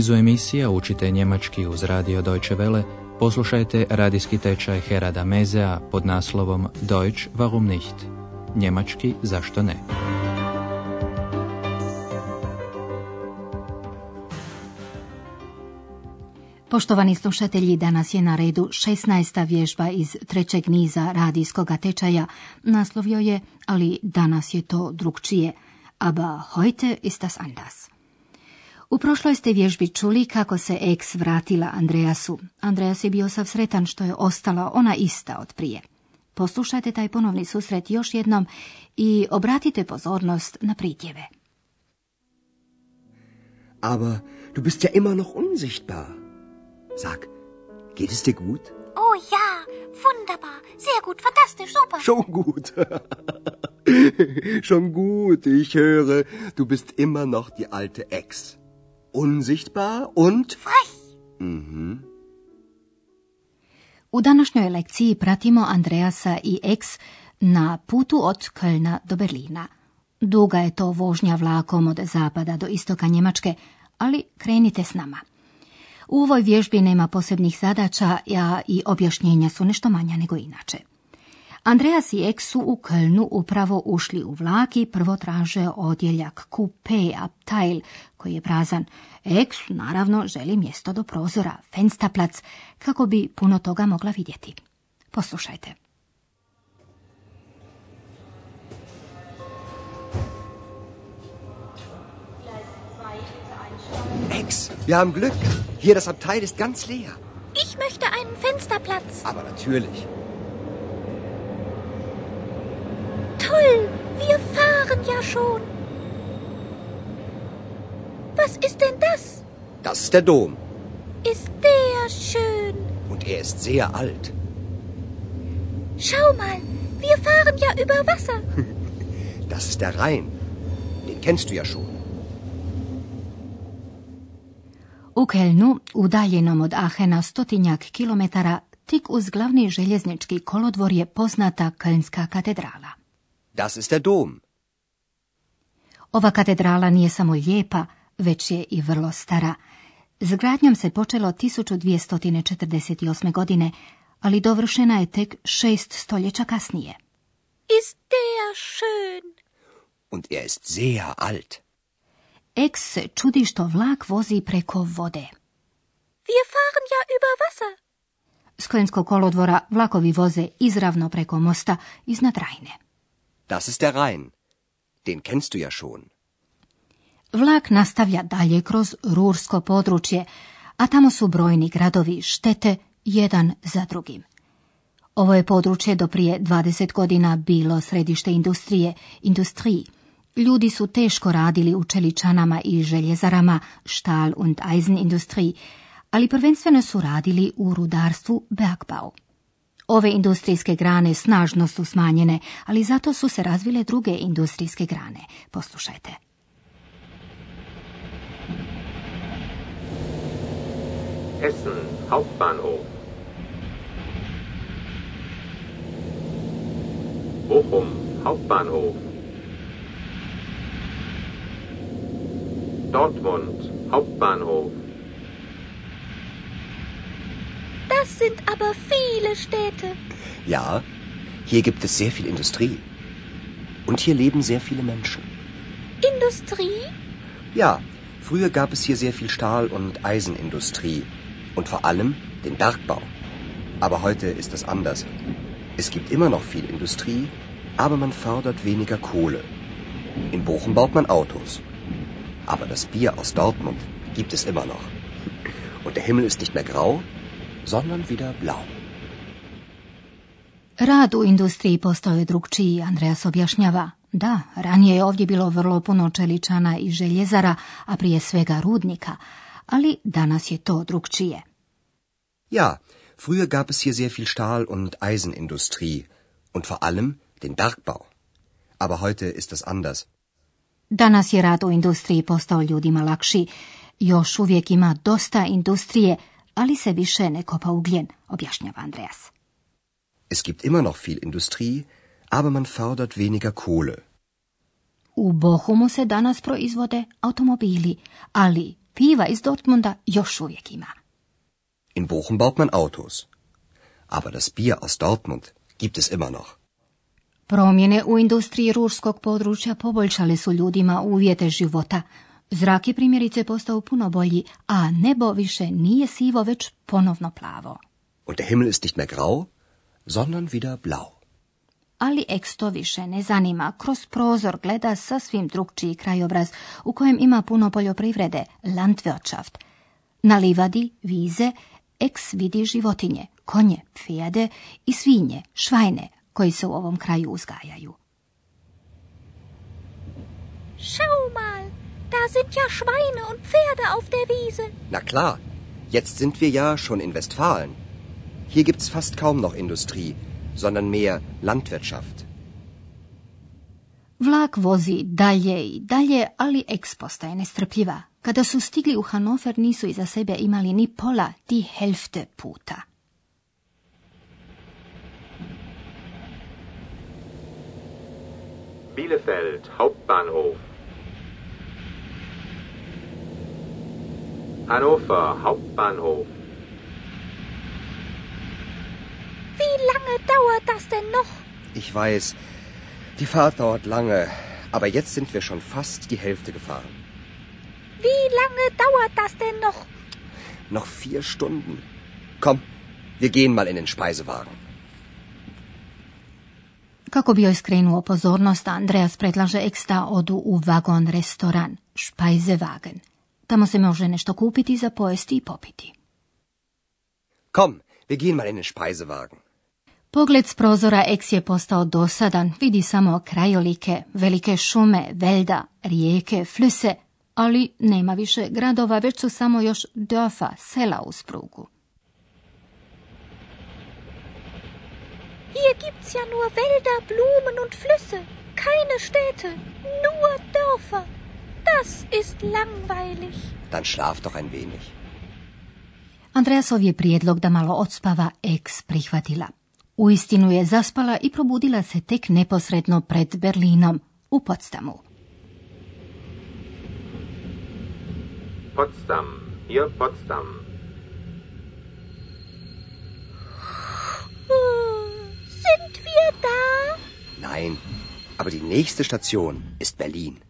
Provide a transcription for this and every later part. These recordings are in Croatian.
nizu emisija učite njemački uz radio Deutsche Welle, poslušajte radijski tečaj Herada Mezea pod naslovom Deutsch warum nicht? Njemački zašto ne? Poštovani slušatelji, danas je na redu 16. vježba iz trećeg niza radijskog tečaja. Naslovio je, ali danas je to drugčije. Aber heute ist das anders. U prošloj ste vježbi čuli kako se ex vratila Andreasu. Andreas je bio sav sretan što je ostala ona ista od prije. Poslušajte taj ponovni susret još jednom i obratite pozornost na pritjeve. Aber du bist ja immer noch unsichtbar. Sag, geht es dir gut? Oh ja, wunderbar, sehr gut, fantastisch, super. Schon gut. Schon gut, ich höre, du bist immer noch die alte Ex. Unsichtbar und... Frech. Mhm. U današnjoj lekciji pratimo Andreasa i ex na putu od Kölna do Berlina. Duga je to vožnja vlakom od zapada do istoka Njemačke, ali krenite s nama. U ovoj vježbi nema posebnih zadaća, a i objašnjenja su nešto manja nego inače. Andreas i Ek su u Kölnu upravo ušli u vlak i prvo traže odjeljak coupe Abteil koji je prazan. Eks naravno želi mjesto do prozora, Fensterplatz, kako bi puno toga mogla vidjeti. Poslušajte. Ex, wir haben Glück. Hier das Abteil ist ganz leer. Ich möchte einen Fensterplatz. Aber natürlich. Toll, wir fahren ja schon. Was ist denn das? Das ist der Dom. Ist der schön. Und er ist sehr alt. Schau mal, wir fahren ja über Wasser. Das ist der Rhein. Den kennst du ja schon. U Kelnu, udaljenom od Ahena stotinjak kilometara, tik uz glavni željeznički kolodvor je poznata Kölnska katedrala. Das ist der Dom. Ova katedrala nije samo lijepa, već je i vrlo stara. Zgradnjom se počelo 1248. godine, ali dovršena je tek šest stoljeća kasnije. Ist der schön. Und er ist sehr alt. Eks se čudi što vlak vozi preko vode. Wir fahren ja über Wasser. S Kölnskog kolodvora vlakovi voze izravno preko mosta iznad Rajne. Das ist der Rhein. Den kennst du ja schon. Vlak nastavlja dalje kroz Rursko područje, a tamo su brojni gradovi štete jedan za drugim. Ovo je područje do prije 20 godina bilo središte industrije, industriji. Ljudi su teško radili u čeličanama i željezarama, štal und Eisenindustrie, ali prvenstveno su radili u rudarstvu Bergbau. Ove industrijske grane snažno su smanjene, ali zato su se razvile druge industrijske grane. Poslušajte. Essen Hauptbahnhof. Bochum Hauptbahnhof. Dortmund Hauptbahnhof. Das sind aber viele Städte. Ja, hier gibt es sehr viel Industrie. Und hier leben sehr viele Menschen. Industrie? Ja, früher gab es hier sehr viel Stahl- und Eisenindustrie. Und vor allem den Bergbau. Aber heute ist das anders. Es gibt immer noch viel Industrie, aber man fördert weniger Kohle. In Bochum baut man Autos. Aber das Bier aus Dortmund gibt es immer noch. Und der Himmel ist nicht mehr grau, sondern wieder blau. Rad u industriji postao je drugčiji, Andreas objašnjava. Da, ranije je ovdje bilo vrlo puno čeličana i željezara, a prije svega rudnika, ali danas je to drugčije. Ja, früher gab es hier sehr viel Stahl- und Eisenindustrie. Und vor allem den Bergbau. Aber heute ist das anders. Danas je rad u industriji postao ljudima lakši. Još uvijek ima dosta industrije, ali se više ne kopa ugljen, objašnjava Andreas. Es gibt immer noch viel Industrie, aber man fördert weniger Kohle. U Bohumu se danas proizvode automobili, ali piva iz Dortmunda još uvijek ima. In Bochum baut man Autos. Aber das Bier aus Dortmund gibt es immer noch. Promjene u industriji ruskog područja poboljšale su ljudima uvjete života. Zrak je primjerice postao puno bolji, a nebo više nije sivo, već ponovno plavo. Und der Himmel ist nicht mehr grau, sondern wieder blau. Ali Eks to više ne zanima. Kroz prozor gleda sasvim drugčiji krajobraz u kojem ima puno poljoprivrede, Landwirtschaft. Na livadi, vize, Eks vidi životinje, konje, pferde i svinje, švajne, koji se u ovom kraju uzgajaju. Schau mal, da sind ja Schweine und Pferde auf der Wiese. Na klar, jetzt sind wir ja schon in Westfalen. Hier gibt's fast kaum noch Industrie, sondern mehr Landwirtschaft. Vlak vozi dalje i dalje, ali Eks postaje nestrpljiva. Kada su stigli u Hanover nisu iza sebe imali ni pola, ti helfte puta. Bielefeld Hauptbahnhof. Hannover Hauptbahnhof. Wie lange dauert das denn noch? Ich weiß, die Fahrt dauert lange, aber jetzt sind wir schon fast die Hälfte gefahren. Wie lange dauert das denn noch? Noch vier Stunden. Komm, wir gehen mal in den Speisewagen. Kako bi joj skrenuo pozornost, Andreas predlaže eksta odu u vagon restoran, Speisewagen. Tamo se može nešto kupiti za pojesti i popiti. Komm, wir gehen mal in den Speisewagen. Pogled s prozora Eks je postao dosadan, vidi samo krajolike, velike šume, velda, rijeke, flüsse, ali nema više gradova, već su samo još dörfa, sela uz prugu. Hier gibt's ja nur Wälder, Blumen und Flüsse. Keine Städte, nur Dörfer. Das ist langweilig. Dann schlaf doch ein wenig. Andreasov je prijedlog da malo odspava Eks prihvatila. Uistinu je zaspala i probudila se tek neposredno pred Berlinom, u Potsdamu. Potsdam. Hier Potsdam. Sind wir da? Nein, aber die nächste Station ist Berlin.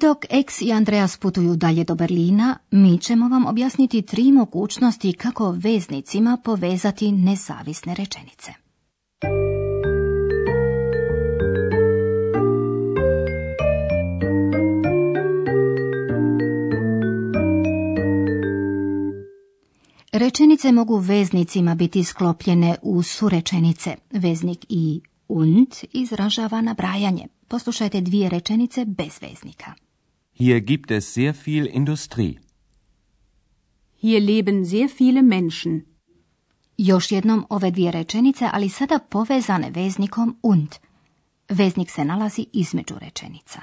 Dok Eks i Andreas putuju dalje do Berlina, mi ćemo vam objasniti tri mogućnosti kako veznicima povezati nezavisne rečenice. Rečenice mogu veznicima biti sklopljene u surečenice. Veznik i und izražava nabrajanje. Poslušajte dvije rečenice bez veznika. Hier gibt es sehr viel Industrie. Hier leben sehr viele Menschen. Još jednom ove dvije rečenice, ali sada povezane veznikom und. Veznik se nalazi između rečenica.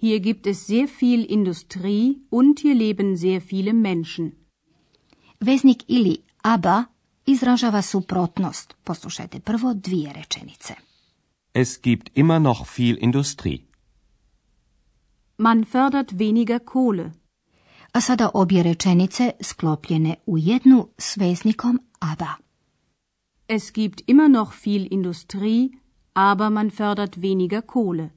Hier gibt es sehr viel Industrie und hier leben sehr viele Menschen. Veznik ili aber izražava suprotnost. Poslušajte prvo dvije rečenice. Es gibt immer noch viel Industrie. Man fördert weniger Kohle. A sada obje rečenice sklopljene u jednu s veznikom aber. Es gibt immer noch viel Industrie, aber man fördert weniger Kohle.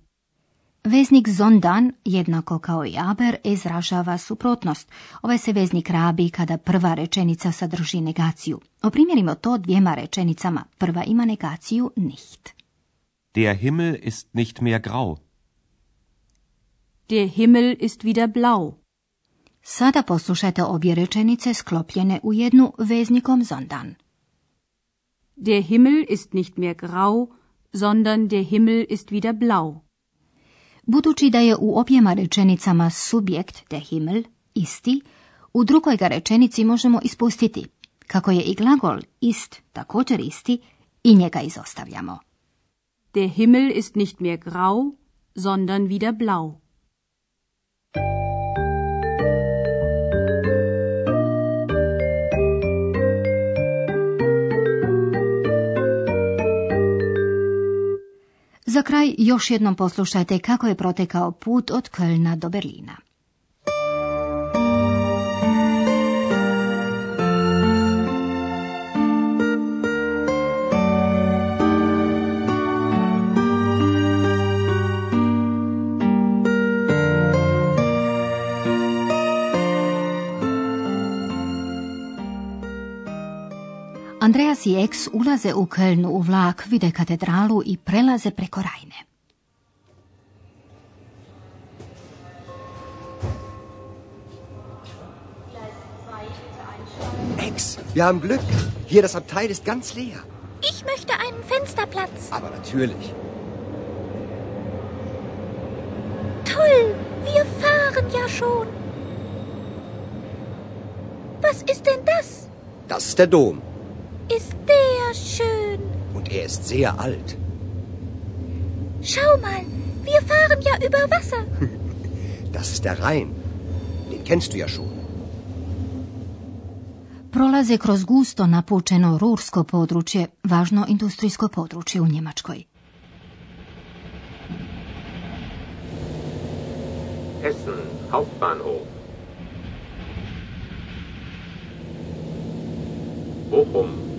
Veznik zondan, jednako kao i aber, izražava suprotnost. Ovaj se veznik rabi kada prva rečenica sadrži negaciju. Oprimjerimo to dvijema rečenicama. Prva ima negaciju nicht. Der Himmel ist nicht mehr grau. Der Himmel ist wieder blau. Sada poslušajte obje rečenice sklopljene u jednu veznikom zondan. Der Himmel ist nicht mehr grau, sondern der Himmel ist wieder blau. Budući da je u objema rečenicama subjekt der Himmel isti, u drugoj ga rečenici možemo ispustiti. Kako je i glagol ist također isti, i njega izostavljamo. Der Himmel ist nicht mehr grau, sondern wieder blau. Za kraj još jednom poslušajte kako je protekao put od Kölna do Berlina. Andreas i Ex ulaze u Köln u vlak, vide katedralu i prelaze preko Rajne. Ex, wir haben Glück. Hier, das Abteil ist ganz leer. Ich möchte einen Fensterplatz. Aber natürlich. Toll, wir fahren ja schon. Was ist denn das? Das ist der Dom. Ist der schön. Und er ist sehr alt. Schau mal, wir fahren ja über Wasser. Das ist der Rhein. Den kennst du ja schon. Prolaze kroz gusto napučeno rursko područje, važno industrijsko područje u Njemačkoj. Essen Hauptbahnhof. Bochum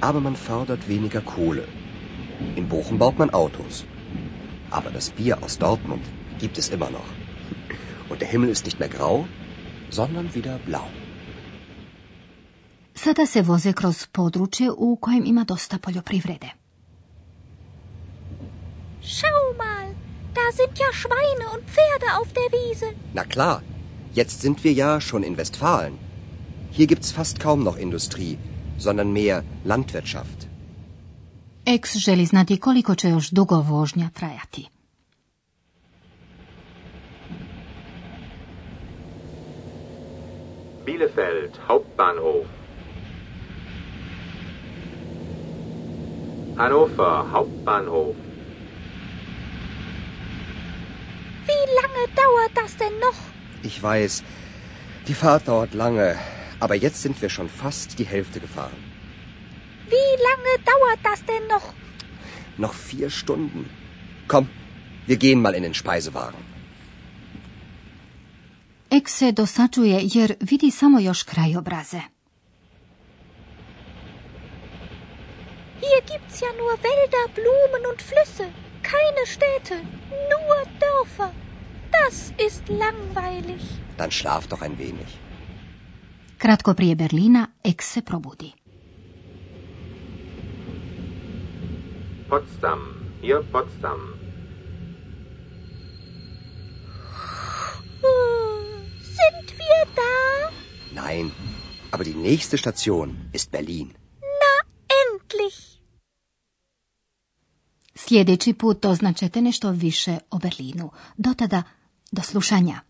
aber man fördert weniger Kohle. In Bochum baut man Autos. Aber das Bier aus Dortmund gibt es immer noch. Und der Himmel ist nicht mehr grau, sondern wieder blau. Sada se voze kroz područje u kojem ima dosta poljoprivrede. Schau mal, da sind ja Schweine und Pferde auf der Wiese. Na klar, jetzt sind wir ja schon in Westfalen. Hier gibt's fast kaum noch Industrie, sondern mehr Landwirtschaft. Ex želi znati koliko će još dugo vožnja trajati. Bielefeld Hauptbahnhof. Hannover Hauptbahnhof. Wie lange dauert das denn noch? Ich weiß, die Fahrt dauert lange, aber jetzt sind wir schon fast die Hälfte gefahren. Wie lange dauert das denn noch? Noch vier Stunden. Komm, wir gehen mal in den Speisewagen. Ex se dosačuje jer vidi samo još krajobraze. Hier gibt's ja nur Wälder, Blumen und Flüsse. Keine Städte, nur Dörfer. Das ist langweilig. Dann schlaf doch ein wenig. Kratko prije Berlina, Ex se probudi. Potsdam. Hier Potsdam. Sind wir da? Nein, aber die nächste Station ist Berlin. Na, endlich. Sljedeći put doznačete nešto više o Berlinu. Do tada, do slušanja.